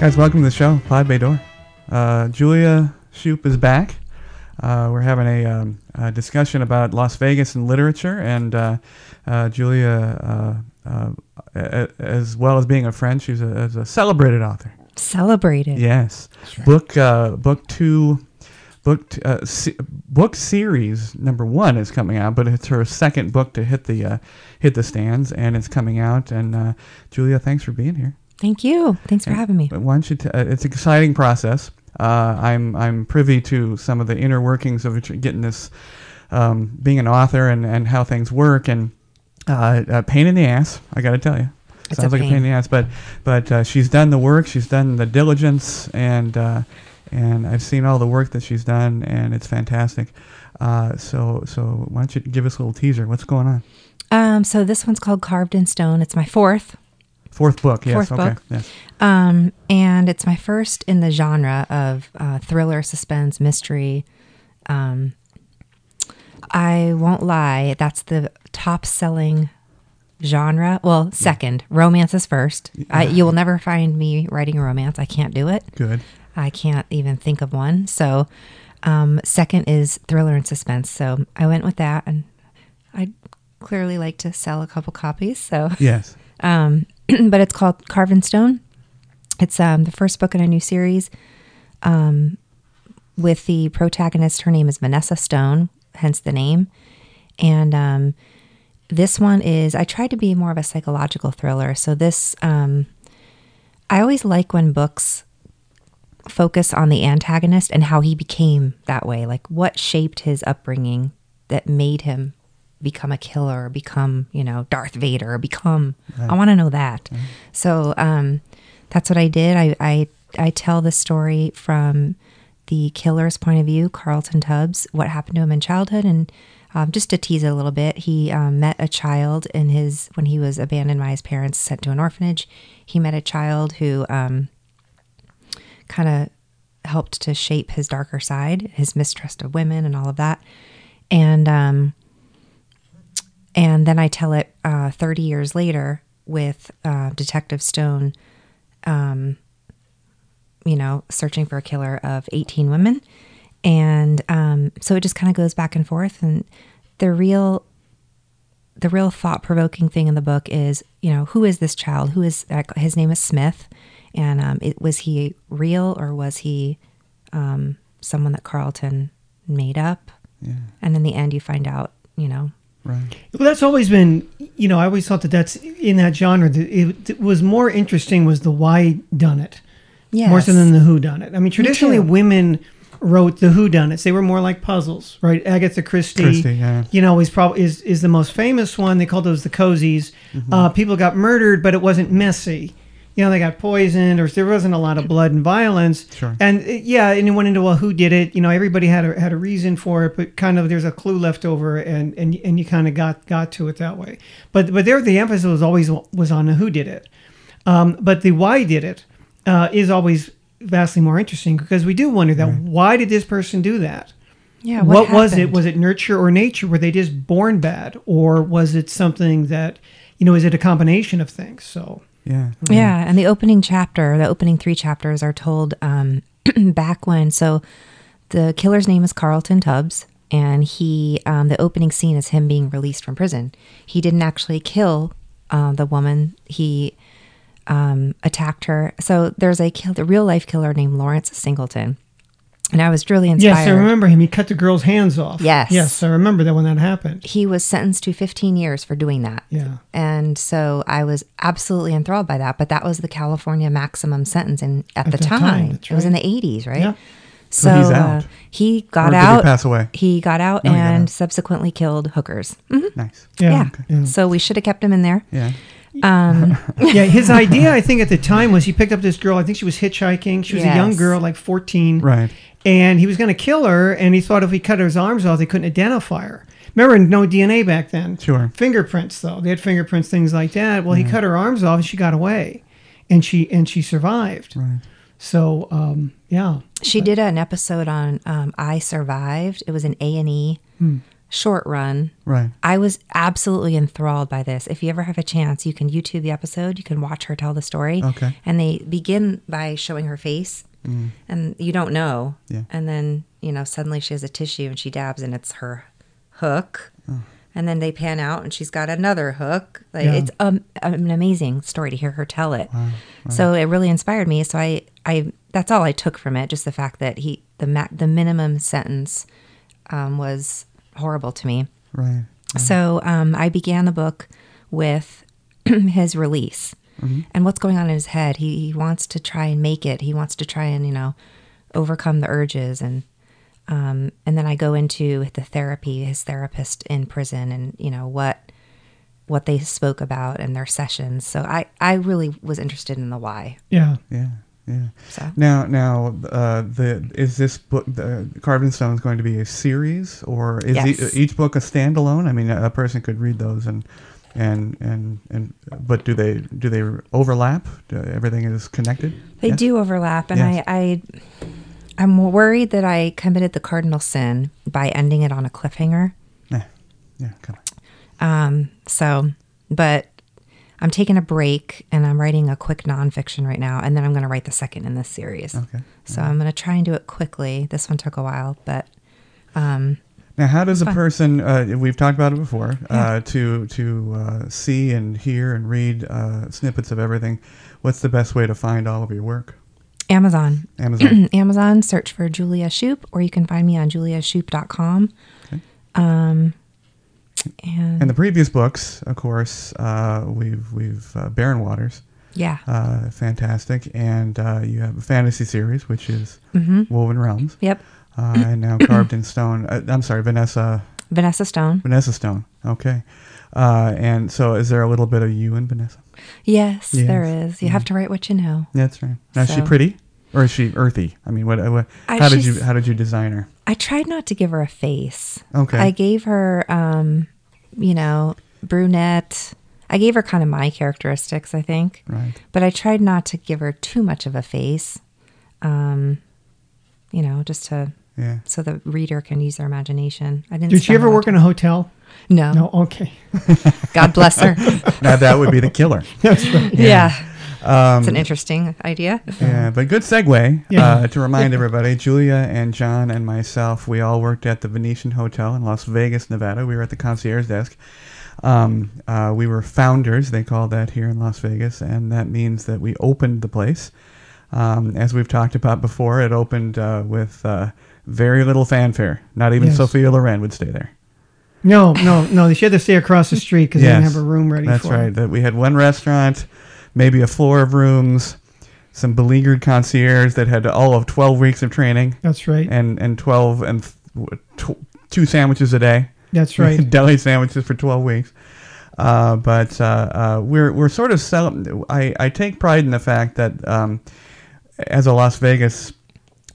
Guys, welcome to the show, Pod Bay Door. Uh, Julia Shoop is back. Uh, we're having a, um, a discussion about Las Vegas and literature, and uh, uh, Julia, uh, uh, as well as being a friend, she's a, a celebrated author. Celebrated. Yes, book uh, book two, book t- uh, se- book series number one is coming out, but it's her second book to hit the uh, hit the stands, and it's coming out. And uh, Julia, thanks for being here. Thank you. Thanks for having me. Don't you? T- uh, it's an exciting process. Uh, I'm I'm privy to some of the inner workings of getting this, um, being an author and, and how things work and uh, a pain in the ass. I got to tell you, It's sounds a like a pain in the ass. But but uh, she's done the work. She's done the diligence and uh, and I've seen all the work that she's done and it's fantastic. Uh, so so why don't you give us a little teaser? What's going on? Um, so this one's called Carved in Stone. It's my fourth. Fourth book. Yes. Fourth okay. book. Yes. Um, and it's my first in the genre of uh, thriller, suspense, mystery. Um, I won't lie, that's the top selling genre. Well, second, romance is first. I, you will never find me writing a romance. I can't do it. Good. I can't even think of one. So, um, second is thriller and suspense. So I went with that, and I clearly like to sell a couple copies. So, Yes. um, but it's called Carved in Stone. It's um, the first book in a new series. Um, with the protagonist, her name is Vanessa Stone, hence the name. And um, this one is, I tried to be more of a psychological thriller. So this, um, I always like when books focus on the antagonist and how he became that way. Like what shaped his upbringing that made him become a killer become, you know, Darth Vader or become, I want to know that. So um, that's what I did. I, I, I tell the story from the killer's point of view, Carlton Tubbs, what happened to him in childhood. And um, just to tease it a little bit, he um, met a child in his, when he was abandoned by his parents, sent to an orphanage. He met a child who, um, kind of helped to shape his darker side, his mistrust of women and all of that. And um and then I tell it uh 30 years later with uh Detective Stone um you know, searching for a killer of 18 women. And um so it just kind of goes back and forth and the real the real thought provoking thing in the book is, you know, who is this child? Who is his name is Smith, and um, it, was he real or was he um, someone that Carlton made up? Yeah. And in the end, you find out, you know, Right. Well, that's always been, you know, I always thought that that's in that genre. That it, it was more interesting was the why done it Yeah. more so than the who done it. I mean, traditionally too. women wrote the who done it. They were more like puzzles, right? Agatha Christie, Christie, yeah. you know, is probably is is the most famous one. They called those the cozies. Mm-hmm. Uh, people got murdered, but it wasn't messy. You know, they got poisoned, or there wasn't a lot of blood and violence. Sure. And uh, yeah, and it went into well, who did it? You know, everybody had a had a reason for it, but kind of there's a clue left over, and and and you kind of got got to it that way. But but there, the emphasis was always was on the who did it. Um, but the why did it uh, is always vastly more interesting because we do wonder that why did this person do that? yeah. What, What, was it? Was it nurture or nature? Were they just born bad, or was it something that you know? Is it a combination of things? So Yeah. Yeah, and the opening chapter, the opening three chapters are told um, back when. So the killer's name is Carlton Tubbs, and he, um, the opening scene is him being released from prison. He didn't actually kill uh, the woman. He um, attacked her. So there's a kill, the real life killer named Lawrence Singleton, and I was really inspired. yes, I remember him. He cut the girl's hands off. Yes. yes, I remember that when that happened. He was sentenced to 15 years for doing that. Yeah. And so I was absolutely enthralled by that. But that was the California maximum sentence in, at, the that time. time, that's It was in the 80s, right? Yeah. So, he's uh, out. he Or got did he out. pass away? He got out he got and out. subsequently killed hookers. Mhm. Nice. Yeah, Yeah. So we should have kept him in there. Yeah. Um, yeah. His idea, I think, at the time was he picked up this girl. I think she was hitchhiking. She was a young girl, like fourteen. Right. And he was going to kill her and he thought if he cut his arms off they couldn't identify her remember no dna back then Sure. fingerprints though they had fingerprints things like that well he cut her arms off and she got away and she and she survived Right. so um yeah she did an episode on um, I Survived. It was an A and E short run. Right. I was absolutely enthralled by this. If you ever have a chance, you can YouTube the episode. You can watch her tell the story. Okay. And they begin by showing her face, and you don't know. Yeah. And then you know suddenly she has a tissue and she dabs, and it's her hook. And then they pan out, and she's got another hook. Like Yeah. it's um, an amazing story to hear her tell it. So it really inspired me. So I, I that's all I took from it. Just the fact that he the ma- the minimum sentence um, was horrible to me. Right. So um, I began the book with his release and what's going on in his head. He, he wants to try and make it. He wants to try and you know overcome the urges and um, and then I go into the therapy, his therapist in prison, and you know what what they spoke about in their sessions. So I I really was interested in the why. Yeah. Yeah. Yeah. So Now, now, uh, the is this book, the Carved in Stone, is going to be a series, or is Yes. e- each book a standalone? I mean, a, a person could read those and and and and, but do they do they overlap? Do, everything is connected. They Yes? do overlap, and Yes. I, I, I'm worried that I committed the cardinal sin by ending it on a cliffhanger. Yeah. Yeah. Come on. Um, so, but I'm taking a break and I'm writing a quick nonfiction right now, and then I'm going to write the second in this series. Okay. So I'm going to try and do it quickly. This one took a while, but um, Now, how does a person? Uh, we've talked about it before. Uh, to to uh, see and hear and read uh, snippets of everything. What's the best way to find all of your work? Amazon. Amazon. Amazon, search for Julia Shoop, or you can find me on juliashoop.com. Okay. Um, and, and the previous books, of course, uh, we've we've uh, Barren Waters. yeah, uh, fantastic. And uh, you have a fantasy series, which is hmm Woven Realms, yep. Uh, and now Carved in Stone. Uh, I'm sorry, Vanessa Vanessa Stone. Vanessa Stone. Okay. Uh, and so, is there a little bit of you in Vanessa? Yes, Yes. there is. You have to write what you know. That's right. Now, is she pretty, or is she earthy? I mean, what? what I- how did you how did you design her? I tried not to give her a face. Okay. I gave her, um, you know, brunette. I gave her kind of my characteristics, I think, Right. but I tried not to give her too much of a face. Um, you know, just to Yeah. so the reader can use their imagination. I didn't. Did she ever work of in a hotel? No. No. Okay. God bless her. now that would be the killer. That's right. yeah. Um, It's an interesting idea. Yeah, but good segue Yeah. uh, to remind everybody Julia and John and myself, we all worked at the Venetian Hotel in Las Vegas, Nevada. We were at the concierge desk. Um, uh, we were founders, they call that here in Las Vegas, and that means that we opened the place. Um, as we've talked about before, it opened uh, with uh, very little fanfare. Not even Yes. Sophia Loren would stay there. No, no, no. She had to stay across the street because they didn't have a room ready That's right. That we had one restaurant, maybe a floor of rooms, some beleaguered concierge that had all of 12 weeks of training. That's right. and and 12 and tw- two sandwiches a day That's right. deli sandwiches for 12 weeks uh, but uh, uh, we're we're sort of I, I take pride in the fact that um, as a Las Vegas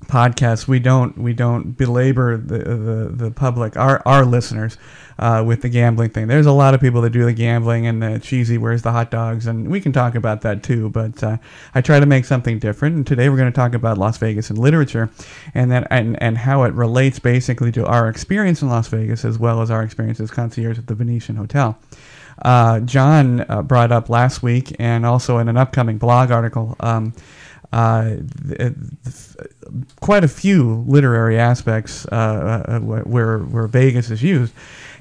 podcast we don't we don't belabor the the, the public our our listeners uh, with the gambling thing. There's a lot of people that do the gambling and the cheesy where's the hot dogs? And we can talk about that too but uh, I try to make something different. And today we're going to talk about Las Vegas and literature and that and, and how it relates basically to our experience in Las Vegas as well as our experience as concierge at the Venetian Hotel. Uh, John uh, brought up last week and also in an upcoming blog article um, uh, th- th- quite a few literary aspects uh, uh, where where Vegas is used,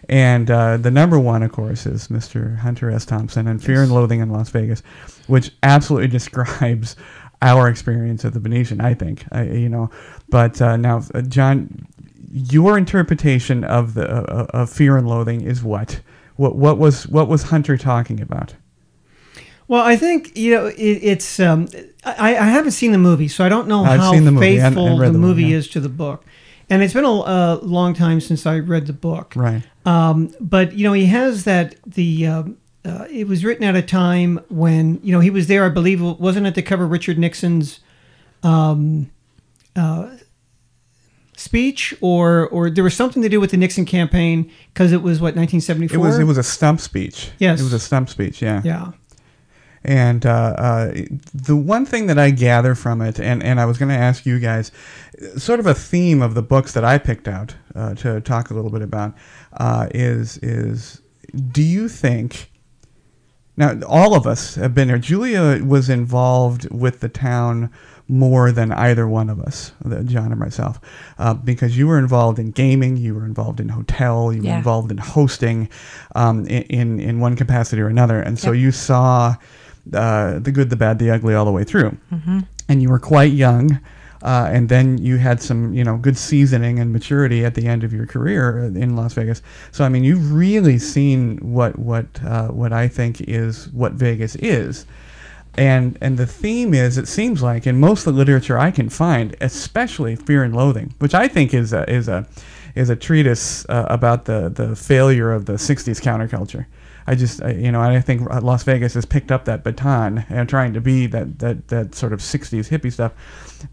and uh, the number one, of course, is Mr. Hunter S. Thompson and Fear and Loathing in Las Vegas, which absolutely describes our experience at the Venetian. I think, I, you know, but uh, now, uh, John, your interpretation of the uh, of Fear and Loathing is what? What what was what was Hunter talking about? Well, I think you know it, it's. Um, I, I haven't seen the movie, so I don't know I've how seen the movie and- faithful and read the, the movie yeah. is to the book, and it's been a, a long time since I read the book. Right. Um, but you know, he has that the. Um, uh, it was written at a time when you know he was there. I believe wasn't it to cover Richard Nixon's um, uh, speech, or or there was something to do with the Nixon campaign because it was what 1974. It was it was a stump speech. Yes. It was a stump speech. Yeah. yeah. And uh, uh, the one thing that I gather from it, and, and I was going to ask you guys, sort of a theme of the books that I picked out uh, to talk a little bit about, uh, is is do you think now all of us have been there? Julia was involved with the town more than either one of us, John or myself, uh, because you were involved in gaming, you were involved in hotel, you were Yeah. involved in hosting, um, in, in in one capacity or another, and so Yep. you saw uh, the good, the bad, the ugly all the way through, Mm-hmm. and you were quite young. Uh, and then you had some, you know, good seasoning and maturity at the end of your career in Las Vegas. So I mean, you've really seen what what uh, what I think is what Vegas is and and the theme is it seems like in most of the literature I can find, especially Fear and Loathing, which I think is a is a is a treatise uh, about the the failure of the '60s counterculture. I just I, you know I think Las Vegas has picked up that baton and trying to be that that that sort of '60s hippie stuff.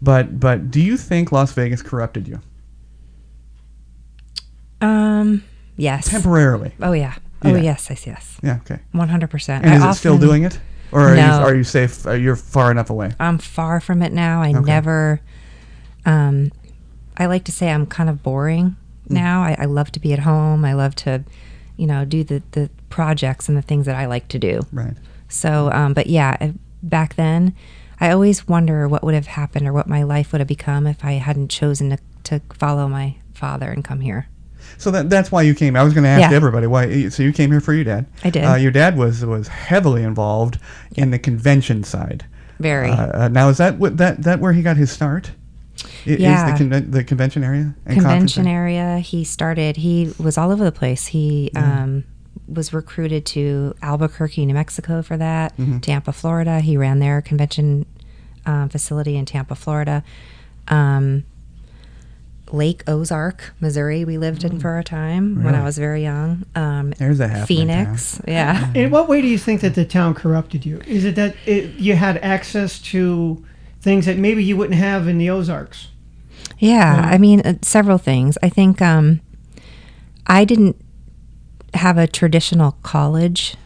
But but do you think Las Vegas corrupted you Um, yes. temporarily? oh yeah. Oh Yeah. yes, yes, yes. Yeah. Okay. One hundred percent. And is it still doing it, or are you No. are you safe? Are you far enough away? I'm far from it now. I Okay. never. Um, I like to say I'm kind of boring Mm. now. I, I love to be at home. I love to, you know, do the the projects and the things that I like to do. Right. So, um, but yeah, back then, I always wonder what would have happened or what my life would have become if I hadn't chosen to to follow my father and come here. So that, that's why you came. I was going to ask Yeah. everybody why. So you came here for your dad. I did. Uh, your dad was was heavily involved in the convention side. Very. Uh, uh, now is that what that that where he got his start? I- Yeah. Is the, conven- the convention area and convention area? area. He started. He was all over the place. He um, was recruited to Albuquerque, New Mexico, for that. Mm-hmm. Tampa, Florida. He ran their convention um, facility in Tampa, Florida. Um, Lake Ozark, Missouri. We lived in for a time when I was very young. Um, There's a half Phoenix. Yeah. In what way do you think that the town corrupted you? Is it that it, you had access to things that maybe you wouldn't have in the Ozarks? Yeah, I mean, uh, several things. I think um, I didn't have a traditional college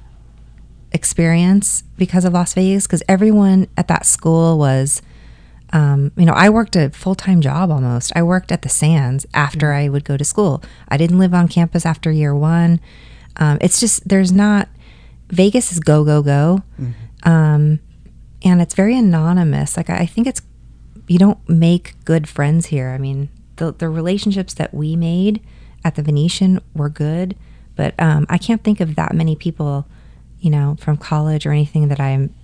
experience because of Las Vegas, because everyone at that school was, um, you know, I worked a full time job almost. I worked at the Sands after I would go to school. I didn't live on campus after year one. Um, it's just, there's not, Vegas is go, go, go. Um, and it's very anonymous. Like, I think it's you don't make good friends here. I mean, the the relationships that we made at the Venetian were good, but um, I can't think of that many people, you know, from college or anything that I'm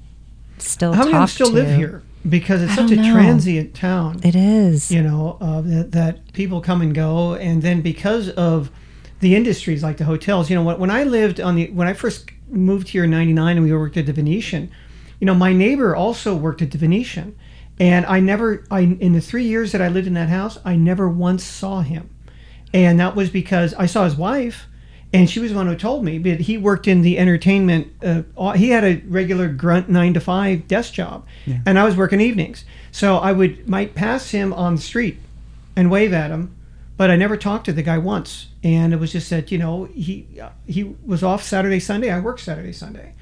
still. How many still to. live here? Because it's such a know. transient town. It is. you know, uh, that, that people come and go, and then because of the industries like the hotels, you know, when, when I lived on the when I first moved here in '99 and we worked at the Venetian, you know, my neighbor also worked at the Venetian, and I never, I in the three years that I lived in that house, I never once saw him, and that was because I saw his wife. And she was the one who told me, but he worked in the entertainment. Uh, he had a regular grunt nine to five desk job, and I was working evenings. So I would might pass him on the street and wave at him, but I never talked to the guy once. And it was just that you know he he was off Saturday Sunday. I work Saturday Sunday.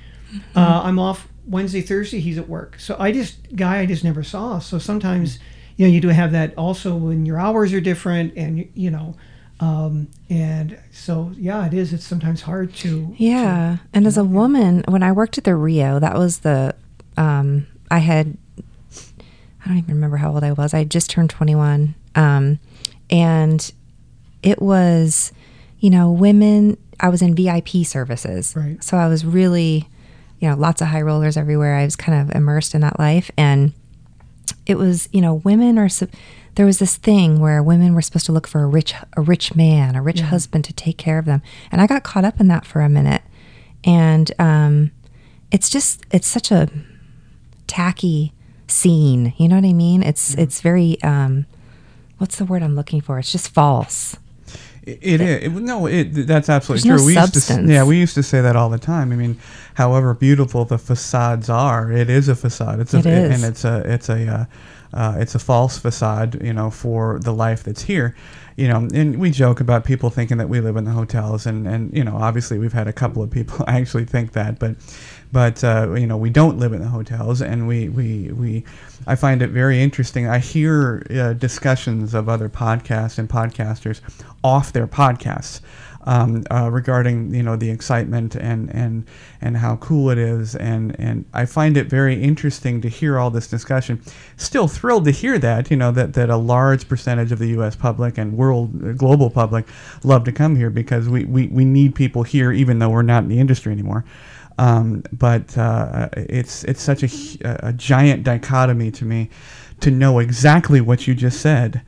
Uh, I'm off Wednesday Thursday. He's at work. So I just guy I just never saw. So sometimes you know you do have that also when your hours are different and you, you know. Um, and so, yeah, it is. It's sometimes hard to. Yeah. And as a woman, when I worked at the Rio, that was the, um, I had, I don't even remember how old I was. I had just turned 21. Um, and it was, you know, women, I was in VIP services. Right. So I was really, you know, lots of high rollers everywhere. I was kind of immersed in that life. And it was, you know, women are, there was this thing where women were supposed to look for a rich, a rich man, a rich husband to take care of them. And I got caught up in that for a minute. And um, it's just, it's such a tacky scene. You know what I mean? It's, it's very, um, what's the word I'm looking for? It's just false. It, it is. It, no, it, that's absolutely There's true. no we used to, yeah, we used to say that all the time. I mean, however beautiful the facades are, it is a facade. It's a, It is. and it's a it's a uh, uh, it's a false facade, you know, for the life that's here, you know. And we joke about people thinking that we live in the hotels, and and you know, obviously we've had a couple of people actually think that, but but uh, you know, we don't live in the hotels, and we we we. I find it very interesting. I hear uh, discussions of other podcasts and podcasters off their podcasts um, uh, regarding you know the excitement and and and how cool it is, and and I find it very interesting to hear all this discussion. Still thrilled to hear that you know that that a large percentage of the U.S. public and world global public love to come here because we we, we need people here even though we're not in the industry anymore. Um, but uh, it's it's such a, a giant dichotomy to me to know exactly what you just said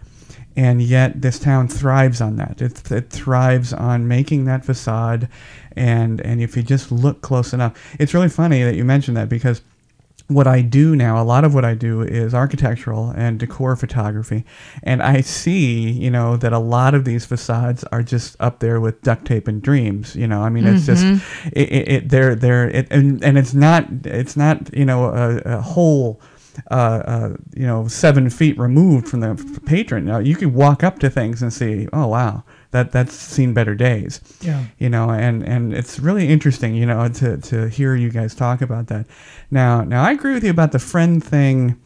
and yet this town thrives on that. It, it thrives on making that facade, and and if you just look close enough, it's really funny that you mentioned that because what I do now, a lot of what I do is architectural and decor photography, and I see, you know, that a lot of these facades are just up there with duct tape and dreams. You know, I mean, it's Mm-hmm. just it, it, it they're they're it, and and it's not it's not you know a, a whole uh, uh, you know, seven feet removed from the patron. Now, you can walk up to things and see, oh wow, that that's seen better days. Yeah. You know, and and it's really interesting, you know, to to hear you guys talk about that. Now, now I agree with you about the friend thing,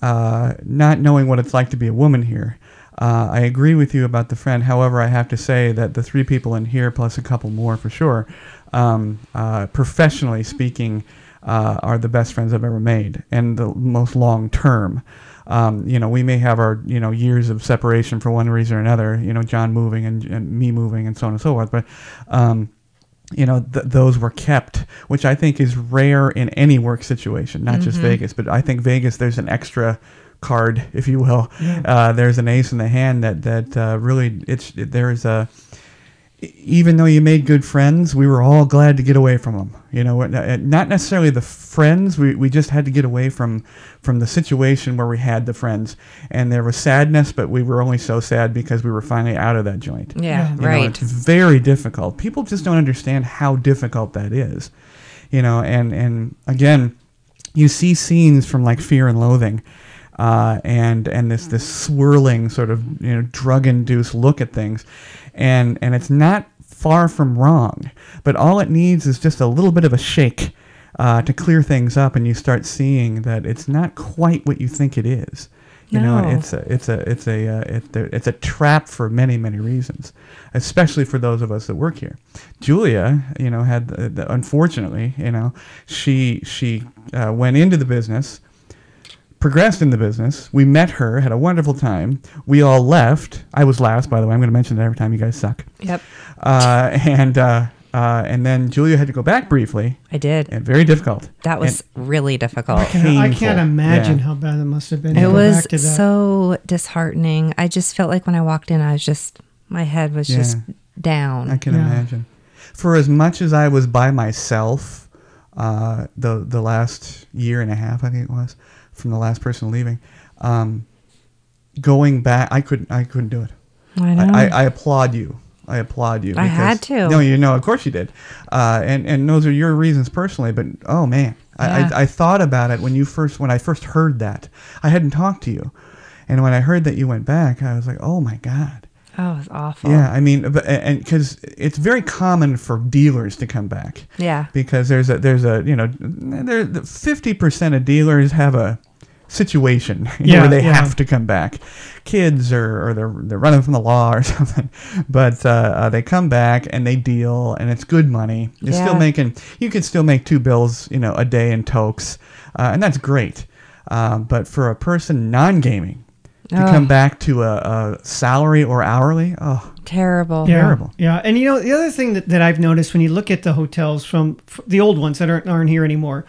uh, not knowing what it's like to be a woman here. Uh, I agree with you about the friend. However, I have to say that the three people in here, plus a couple more for sure, um, uh, professionally speaking, uh, are the best friends I've ever made and the most long term. Um, you know, we may have our you know years of separation for one reason or another. You know, John moving and, and me moving and so on and so forth. But um, you know, th- those were kept, which I think is rare in any work situation, not just Vegas. But I think Vegas, there's an extra card, if you will. Uh, there's an ace in the hand that that uh, really it's there's a even though you made good friends, we were all glad to get away from them. You know, uh, not necessarily the friends. We, we just had to get away from from the situation where we had the friends, and there was sadness, but we were only so sad because we were finally out of that joint. Yeah, You know, right. it's very difficult. People just don't understand how difficult that is. You know, and and again, you see scenes from like Fear and Loathing, uh, and and this this swirling sort of you know drug induced look at things, and and it's not far from wrong, but all it needs is just a little bit of a shake. Uh, to clear things up, and you start seeing that it's not quite what you think it is. You know, it's a it's a it's a uh, it, it's a trap for many many reasons, especially for those of us that work here. Julia, you know, had the, the, unfortunately, you know, she she uh, went into the business, progressed in the business. We met her, had a wonderful time. We all left. I was last, by the way. I'm going to mention that every time. You guys suck. Yep, Uh, and uh, uh, and then Julia had to go back briefly, I did. and very difficult. That was really difficult. I can't imagine Yeah. how bad it must have been. It go was back to that. so disheartening. I just felt like when I walked in, I was just my head was just down. I can Yeah. imagine. For as much as I was by myself, uh, the the last year and a half, I think it was, from the last person leaving, um, going back, I couldn't. I couldn't do it. I know. I, I, I applaud you. I applaud you. I had to. No, you know, of course you did. Uh, and and those are your reasons personally. But oh man, Yeah. I, I I thought about it when you first when I first heard that. I hadn't talked to you, and when I heard that you went back, I was like, oh my god. oh, it was awful. Yeah, I mean, but, and because it's very common for dealers to come back Yeah. because there's a there's a you know there fifty percent of dealers have a situation Yeah, where they yeah. have to come back, kids or, or they're they're running from the law or something, but uh, uh, they come back and they deal and it's good money. You're still making you could still make two bills you know a day in tokes, uh, and that's great. Uh, but for a person non-gaming to Ugh. come back to a, a salary or hourly, oh, Terrible. Yeah, Terrible. Yeah, and you know the other thing that, that I've noticed when you look at the hotels from f- the old ones that aren't aren't here anymore,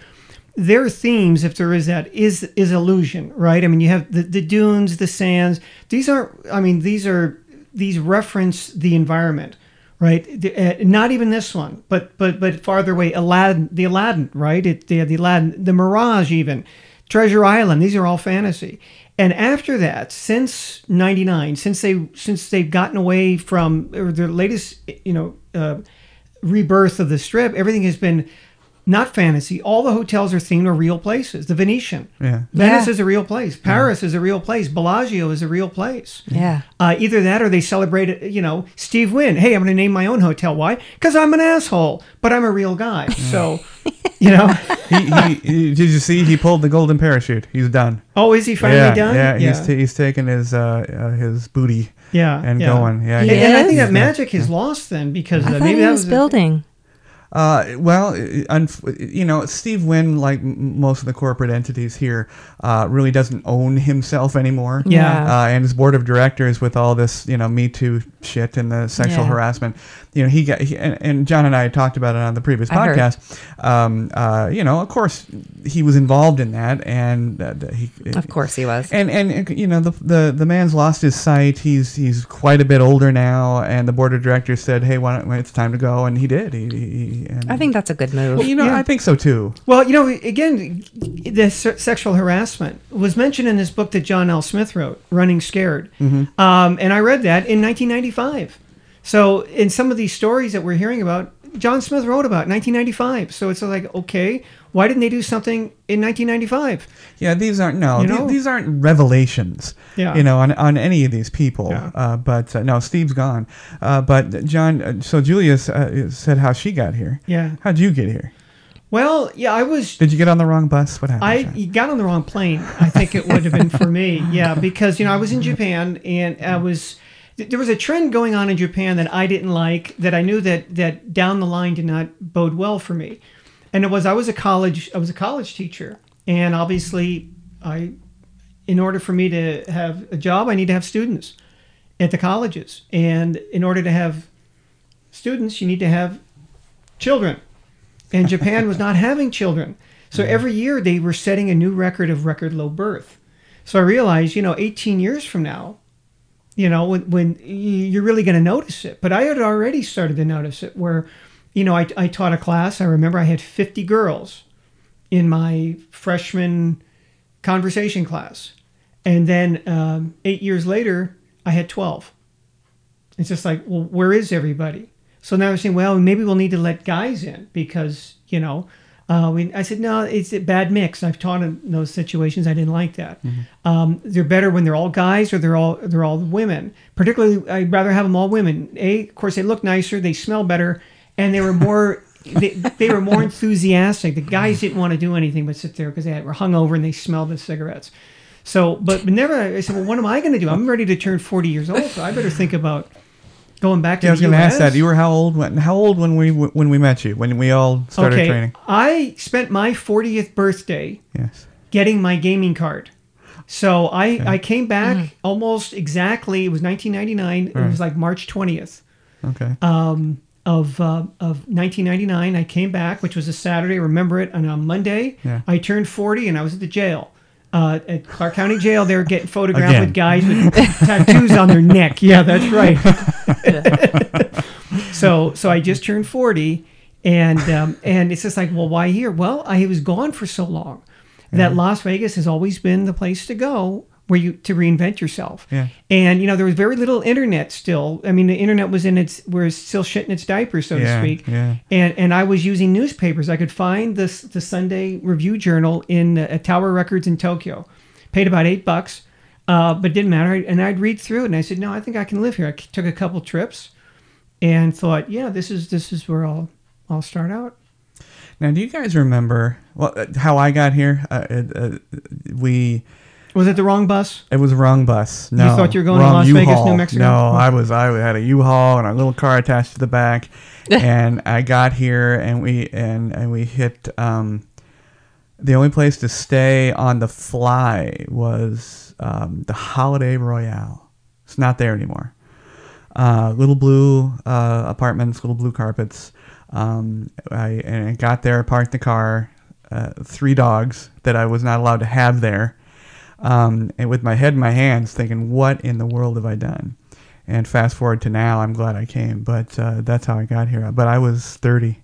their themes, if there is that, is is illusion, right? I mean, you have the, the dunes, the sands. These aren't. I mean, these are these reference the environment, right? The, uh, not even this one, but but but farther away, Aladdin, the Aladdin, right? It the Aladdin, the Mirage, even Treasure Island. These are all fantasy. And after that, since '99, since they since they've gotten away from their latest, you know, uh, rebirth of the strip, everything has been not fantasy. All the hotels are themed or real places. The Venetian. Yeah. Venice Yeah. is a real place. Paris is a real place. Bellagio is a real place. Yeah. Uh, either that or they celebrate it, you know, Steve Wynn. Hey, I'm going to name my own hotel. Why? Because I'm an asshole, but I'm a real guy. So, you know, he, he, he, did you see? He pulled the golden parachute. He's done. oh, is he finally yeah, done? yeah. He's ta he's taken his uh, uh, his booty yeah, and yeah. going. Yeah. And, He and I think that Yeah. magic is lost then because I uh, thought maybe he that was was a- building. Uh, well, unf- you know, Steve Wynn, like m- most of the corporate entities here, uh, really doesn't own himself anymore. Yeah. Uh, and his board of directors, with all this, you know, Me Too shit and the sexual Yeah. harassment, you know, he got, he, and, and John and I talked about it on the previous podcast. Um, uh, you know, of course, he was involved in that, and uh, he, Of course he was. and and you know the, the the man's lost his sight. He's he's quite a bit older now, and the board of directors said, "Hey, why don't it's time to go?" And he did. He, he and, I think that's a good move. well, you know, Yeah. I think so too. Well, you know, again, the sexual harassment was mentioned in this book that John L. Smith wrote, Running Scared. Mm-hmm. Um, and I read that in 1995. So, in some of these stories that we're hearing about, John Smith wrote about 1995. So it's like, okay, why didn't they do something in 1995? Yeah, these aren't no, You know? these aren't revelations. Yeah. you know, on, on any of these people. Yeah. Uh, but uh, no, Steve's gone. Uh, but John, uh, so Julius uh, said how she got here. Yeah. How'd you get here? Well, yeah, I was Did you get on the wrong bus? What happened? I John? got on the wrong plane. I think it would have been for me. Yeah, because you know I was in Japan and I was there was a trend going on in Japan that I didn't like that I knew that that down the line did not bode well for me. And it was I was a college I was a college teacher and obviously I in order for me to have a job I need to have students at the colleges and in order to have students you need to have children and Japan was not having children. So mm-hmm. every year they were setting a new record of record low birth. So I realized, you know, 18 years from now, you know, when, when you're really going to notice it. But I had already started to notice it where, you know, I, I taught a class. I remember I had 50 girls in my freshman conversation class. And then um, eight years later, I had 12. It's just like, well, where is everybody? So now they're saying, well, maybe we'll need to let guys in because, you know, uh, we, I said, no, it's a bad mix. I've taught in those situations. I didn't like that. Um, they're better when they're all guys or they're all they're all women. Particularly, I'd rather have them all women. A, of course, they look nicer, they smell better, and they were more they, they were more enthusiastic. The guys didn't want to do anything but sit there because they had, were hungover and they smelled the cigarettes. So, but never. I said, well, what am I going to do? I'm ready to turn 40 years old, so I better think about going back to yeah, I was going to ask that. You were how old when? How old when we when we met you? When we all started okay, training? I spent my 40th birthday Yes. getting my gaming card. So I, I came back almost exactly. It was 1999. It was like March 20th Okay. um, of uh, of 1999. I came back, which was a Saturday. I remember it. And on Monday, Yeah. I turned 40, and I was at the jail. Uh, at Clark County Jail, they were getting photographed Again. with guys with tattoos on their neck. Yeah, that's right. so, so I just turned 40, and um, and it's just like, well, why here? Well, I was gone for so long that Las Vegas has always been the place to go where you to reinvent yourself. Yeah. And you know there was very little internet still. I mean, the internet was in its was still shit in its diapers, so Yeah, to speak. yeah. And and I was using newspapers. I could find this the Sunday Review Journal in uh, Tower Records in Tokyo. Paid about eight bucks, uh, but didn't matter. And I'd read through it, and I said, no, I think I can live here. I took a couple trips, and thought, yeah, this is this is where I'll I'll start out. Now, do you guys remember well uh, how I got here? Uh, uh, we Was it the wrong bus? it was the wrong bus. No, you thought you were going to Las Vegas, U-Haul. New Mexico? No, I was. I had a U-Haul and a little car attached to the back, and I got here and we and and we hit. Um, the only place to stay on the fly was um, the Holiday Royale. It's not there anymore. Uh, little blue uh, apartments, little blue carpets. Um, I and I got there, parked the car, uh, three dogs that I was not allowed to have there, um, and with my head in my hands, thinking, "What in the world have I done?" And fast forward to now, I'm glad I came, but uh, that's how I got here. But I was 30.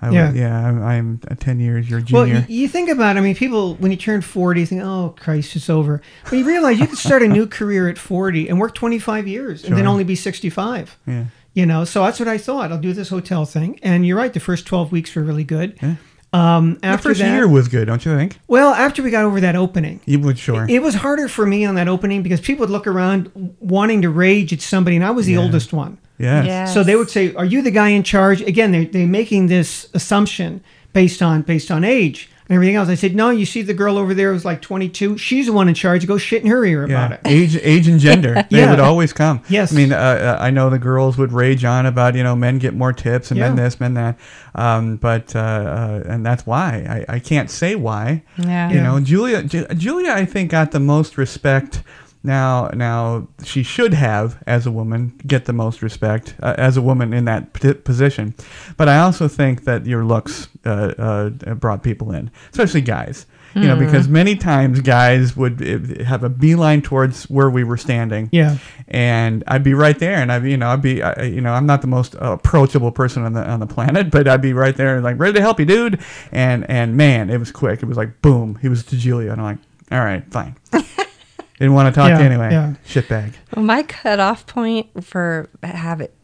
I Yeah. was, yeah, I'm, I'm uh, 10 years your Well, junior. you, you think about it. I mean, people, when you turn 40, you think, oh, Christ, it's over. But you realize you could start a new career at 40 and work 25 years and then only be 65. yeah. You know, so that's what I thought. I'll do this hotel thing. And you're right, the first 12 weeks were really good. Yeah. Um, The after first that, year was good, don't you think? well, after we got over that opening, You would sure. it was harder for me on that opening because people would look around wanting to rage at somebody, and I was the Yeah. oldest one. Yeah. Yes. So they would say, "Are you the guy in charge?" Again, they're, they're making this assumption based on based on age and everything else. I said, "No, you see the girl over there who's like 22. She's the one in charge. Go shit in her ear about it." age, age, and gender. They Yeah. would always come. Yes. I mean, uh, uh, I know the girls would rage on about you know men get more tips and men this, men that, um, but uh, uh, and that's why I, I can't say why. Yeah. You Yeah. know, Julia, Ju- Julia, I think got the most respect. Now, now she should have, as a woman, get the most respect uh, as a woman in that p- position. But I also think that your looks uh, uh, brought people in, especially guys. You know, because many times guys would uh, have a beeline towards where we were standing, Yeah. and I'd be right there, and I'd be, you know, I'd be, I, you know, I'm not the most approachable person on the on the planet, but I'd be right there, like ready to help you, dude. And and man, it was quick. It was like boom, he was to Julia, and I'm like, all right, fine. Didn't want to talk to Yeah, you anyway. yeah. Shitbag. Well, my cutoff point for habit,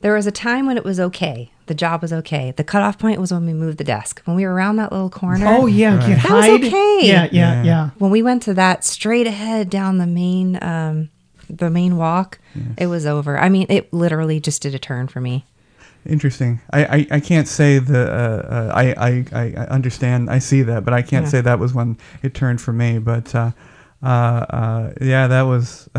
there was a time when it was okay. The job was okay. The cutoff point was when we moved the desk. When we were around that little corner. Oh yeah, Right. you That was okay. Yeah, yeah, Yeah. yeah. When we went to that straight ahead down the main, um, the main walk, it was over. I mean, it literally just did a turn for me. Interesting. I, I, I can't say the uh, uh, I, I, I I understand. I see that, but I can't Yeah. say that was when it turned for me. But uh, uh, uh, yeah, that was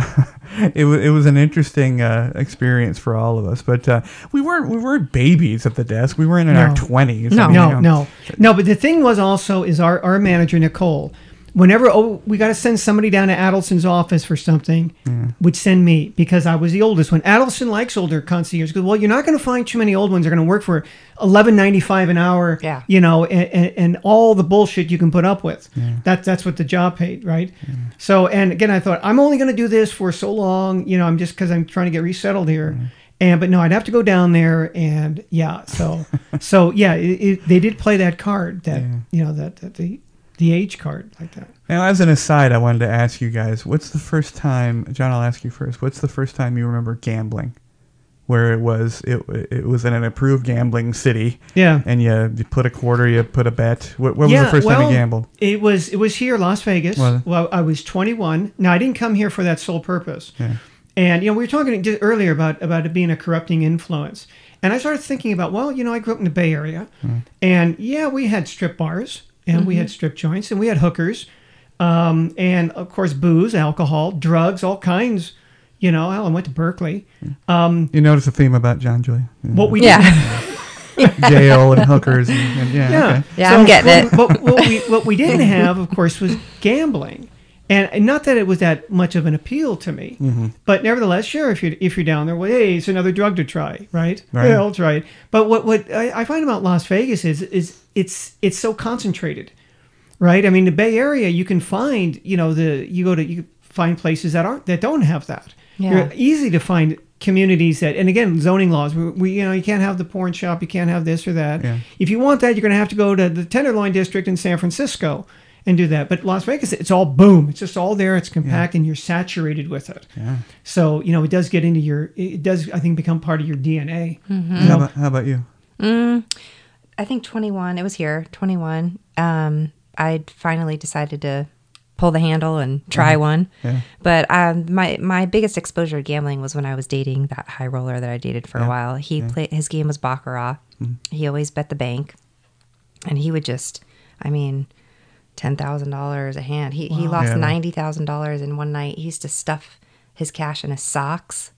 it. Was it was an interesting uh, experience for all of us. But uh, we weren't we weren't babies at the desk. We weren't in our No. twenties. No. No, no, no. But the thing was also is our our manager Nicole. Whenever oh we got to send somebody down to Adelson's office for something, would send me because I was the oldest one. Adelson likes older concierge because well you're not going to find too many old ones. They're going to work for eleven ninety five an hour. Yeah. you know, and, and, and all the bullshit you can put up with. That that's what the job paid, right? So and again, I thought I'm only going to do this for so long. You know, I'm just because I'm trying to get resettled here. And but no, I'd have to go down there and yeah. So so yeah, it, it, they did play that card that Yeah. you know that, that the the age card like that. Now, as an aside, I wanted to ask you guys: What's the first time, John? I'll ask you first. What's the first time you remember gambling, where it was it it was in an approved gambling city, Yeah. and you, you put a quarter, you put a bet. What, what was the first well, time you gambled? It was it was here, Las Vegas. Well, I was 21. Now I didn't come here for that sole purpose. Yeah. And you know, we were talking earlier about about it being a corrupting influence. And I started thinking about, well, you know, I grew up in the Bay Area, mm. and yeah, we had strip bars and we had strip joints and we had hookers, um, and of course booze, alcohol, drugs, all kinds. You know, hell, I went to Berkeley. Um, You notice a theme about John Julia? what we Yeah. jail and hookers and, and yeah, Yeah, okay. Yeah, I'm getting what, What, what we what we didn't have, of course, was gambling, and, and not that it was that much of an appeal to me, Mm-hmm. but nevertheless, sure, if you're if you're down there, well, hey, it's another drug to try, right? Right. Yeah, I'll try it. But what what I, I find about Las Vegas is is it's it's so concentrated, right? I mean, the Bay Area, you can find, you know, the you go to you find places that aren't that don't have that. Yeah. You're easy to find communities that, and again, zoning laws. We, we you know you can't have the porn shop, you can't have this or that. Yeah. If you want that, you're going to have to go to the Tenderloin district in San Francisco and do that. But Las Vegas, it's all boom. It's just all there. It's compact, and you're saturated with it. Yeah. So you know it does get into your. It does, I think, become part of your DNA. How, about, how about you? I think 21. It was here, 21. Um, I finally decided to pull the handle and try one. Yeah. But um, my my biggest exposure to gambling was when I was dating that high roller that I dated for a while. He played his game was baccarat. He always bet the bank, and he would just, I mean, ten thousand dollars a hand. He he lost Yeah. ninety thousand dollars in one night. He used to stuff his cash in his socks.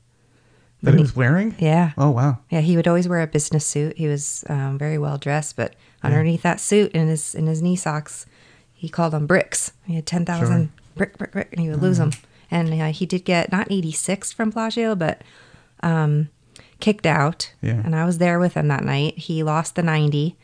That he was wearing? Yeah. Oh wow. Yeah, he would always wear a business suit. He was um, very well dressed, but underneath that suit in his in his knee socks, he called them bricks. He had ten thousand brick, brick, brick, and he would lose them. And uh, he did get not eighty six from Bellagio, but um, kicked out. Yeah. And I was there with him that night. He lost the ninety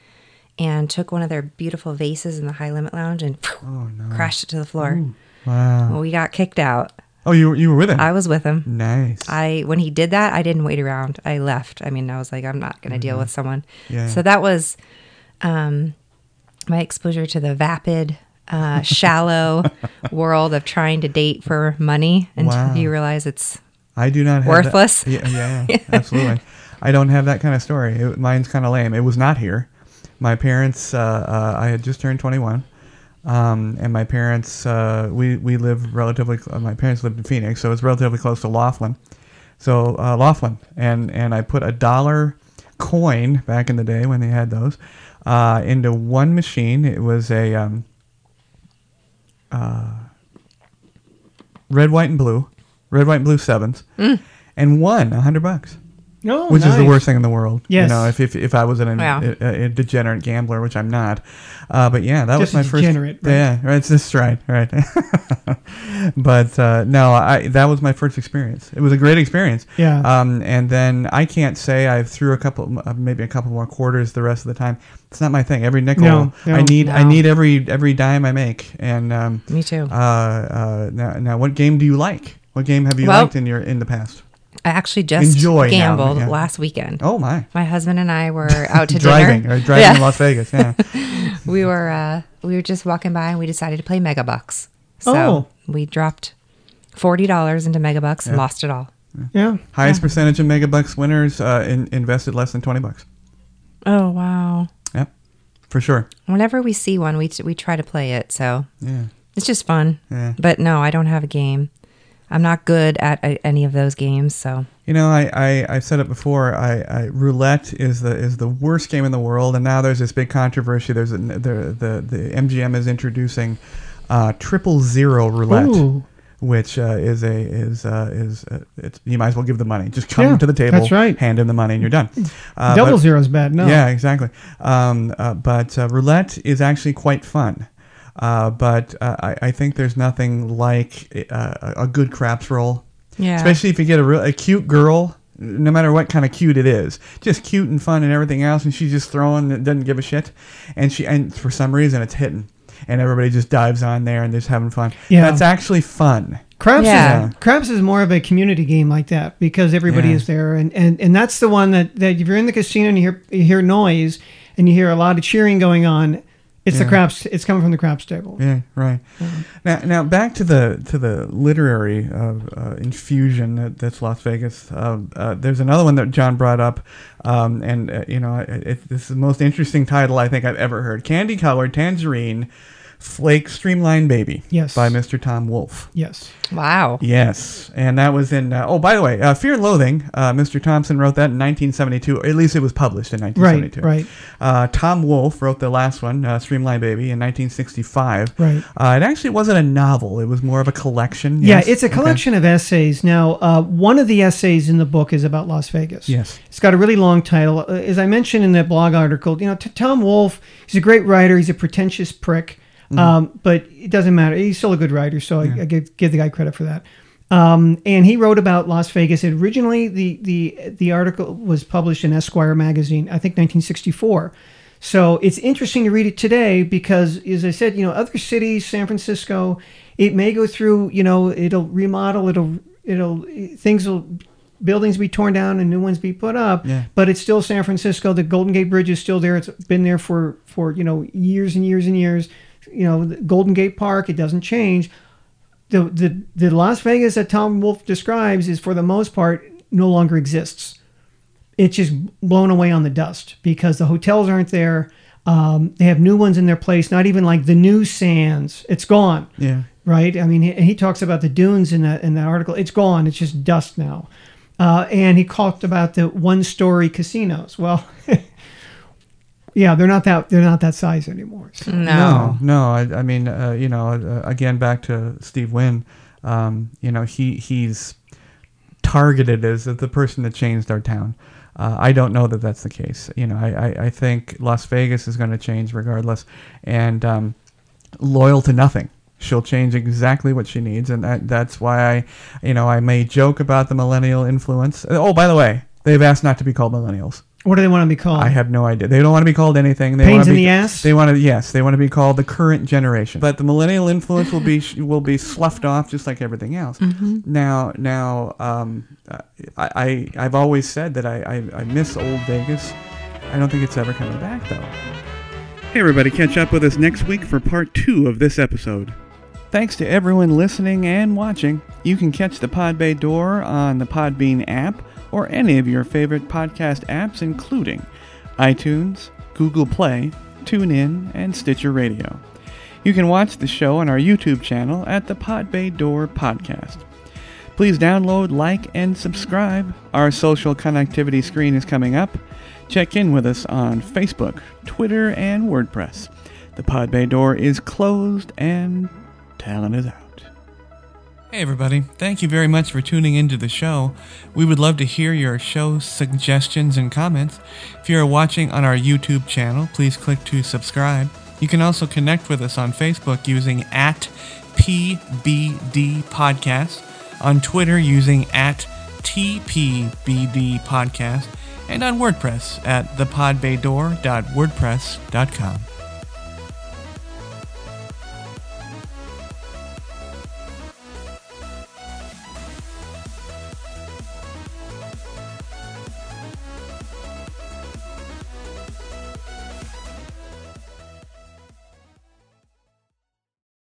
and took one of their beautiful vases in the high limit lounge and Oh no. crashed it to the floor. Wow. Well, we got kicked out. Oh, you were- you were with him. I was with him. nice. I when he did that, I didn't wait around. I left. I mean, I was like, I'm not going to deal with someone. Yeah. So that was um, my exposure to the vapid, uh, shallow world of trying to date for money until Wow. you realize it's I do not Worthless? Yeah, yeah, absolutely. I don't have that kind of story. It, mine's kind of lame. It was not here. My parents, uh, uh, I had just turned 21. Um, and my parents, uh, we, we live relatively, my parents lived in Phoenix, so it's relatively close to Laughlin. So, uh, Laughlin. And, and I put a dollar coin back in the day when they had those uh, into one machine. It was a um, uh, red, white, and blue, red, white, and blue sevens, and won a hundred bucks, No, which is the worst thing in the world. Yes. you know, if if, if I was an, Wow. a, a, a degenerate gambler, which I'm not. Uh, but yeah, that Just was my first. degenerate, right? Yeah, right. It's just right, right. but uh, no, I that was my first experience. It was a great experience. Yeah. Um, and then I can't say I threw a couple, uh, maybe a couple more quarters the rest of the time. It's not my thing. Every nickel, No, no. I need, I need every every dime I make. And um, Me too. uh, uh, now, now, what game do you like? What game have you Well- liked in your in the past? I actually just Enjoy now, gambled yeah. last weekend. Oh my, My husband and I were out to driving dinner. or driving Yeah. in Las Vegas. Yeah. we were uh, we were just walking by and we decided to play Megabucks. So Oh. we dropped forty dollars into Megabucks and Yeah. lost it all. Yeah. Highest percentage of Mega Bucks winners uh, in, invested less than twenty bucks. Oh wow! Yep, for sure. Whenever we see one, we we try to play it. So Yeah. it's just fun. Yeah. But no, I don't have a game. I'm not good at uh, any of those games. So You know, I, I I've said it before. I, I roulette is the is the worst game in the world, and now there's this big controversy. There's a, the the the MGM is introducing uh, triple zero roulette, Ooh. which uh, is a is uh, is uh, it's you might as well give the money. Just come Yeah, to the table, that's right. hand in the money, and you're done. Uh, Double but- zero's bad. No. Yeah, exactly. Um, uh, but uh, roulette is actually quite fun. Uh, but uh, I, I think there's nothing like uh, a a good craps roll. yeah, Especially if you get a, real, a cute girl, no matter what kind of cute it is, just cute and fun and everything else, and she's just throwing, and doesn't give a shit, and she and for some reason it's hitting, and everybody just dives on there and they're just having fun. Yeah. that's actually fun. Craps Yeah. is Craps is more of a community game like that because everybody Yeah. is there, and, and and that's the one that, that if you're in the casino and you hear you hear noise and you hear a lot of cheering going on, it's the Yeah. craps. It's coming from the craps table. Yeah, right. Now, now back to the to the literary uh, uh, infusion that, that's Las Vegas. Uh, uh, there's another one that John brought up, um, and uh, you know, it, it, this is the most interesting title I think I've ever heard: "Kandy-Kolored Tangerine Flake Streamline Baby." Yes. by Mr. Tom Wolfe. Yes. wow. Yes, and that was in. Uh, oh, by the way, uh, Fear and Loathing. Uh, Mr. Thompson wrote that in 1972. Or at least it was published in 1972. Right. Uh, Tom Wolfe wrote the last one, uh, Streamline Baby, in 1965. Right. Uh, it actually wasn't a novel; it was more of a collection. Yeah, yes? it's a Okay. collection of essays. Now, uh, one of the essays in the book is about Las Vegas. Yes. It's got a really long title. Uh, as I mentioned in that blog article, you know, t- Tom Wolfe, he's a great writer. He's a pretentious prick, um, but it doesn't matter. He's still a good writer, so I, I give, give the guy credit for that. Um, and he wrote about Las Vegas. And originally, the, the the article was published in Esquire magazine, I think 1964. So it's interesting to read it today because, as I said, you know, other cities, San Francisco, it may go through, you know, it'll remodel, it'll, it'll, things will, buildings be torn down and new ones be put up. Yeah. But it's still San Francisco. The Golden Gate Bridge is still there. It's been there for, for you know, years and years and years. You know, Golden Gate Park, it doesn't change. The, the, the Las Vegas that Tom Wolfe describes is, for the most part, no longer exists it's just blown away on the dust because the hotels aren't there. Um, they have new ones in their place. Not even like the new sands. It's gone. Yeah. Right. I mean, he, he talks about the dunes in that in that article. It's gone. It's just dust now. Uh, and he talked about the one-story casinos. Well, yeah, they're not that they're not that size anymore. So. No. No, no. I, I mean, uh, you know, uh, again, back to Steve Wynn. Um, you know, he he's targeted as the person that changed our town. Uh, I don't know that that's the case. You know, I, I, I think Las Vegas is going to change regardless, and um, loyal to nothing. She'll change exactly what she needs, and that, that's why I, you know, I may joke about the millennial influence. Oh, by the way, they've asked not to be called millennials. What do they want to be called? I have no idea. They don't want to be called anything. They Pains want to in be, the ass? They want to yes. They want to be called the current generation. But the millennial influence will be will be sloughed off just like everything else. Now now um, I, I I've always said that I, I I miss old Vegas. I don't think it's ever coming back though. Hey everybody, catch up with us next week for part two of this episode. Thanks to everyone listening and watching. You can catch the Pod Bay Door on the Podbean app or any of your favorite podcast apps, including iTunes, Google Play, TuneIn, and Stitcher Radio. You can watch the show on our YouTube channel at the Pod Bay Door Podcast. Please download, like, and subscribe. Our social connectivity screen is coming up. Check in with us on Facebook, Twitter, and WordPress. The Pod Bay Door is closed and talent is out. Hey, everybody. Thank you very much for tuning into the show. We would love to hear your show suggestions and comments. If you are watching on our YouTube channel, please click to subscribe. You can also connect with us on Facebook using at PBD Podcast, on Twitter using at TPBD Podcast, and on WordPress at thepodbaydoor.wordpress.com.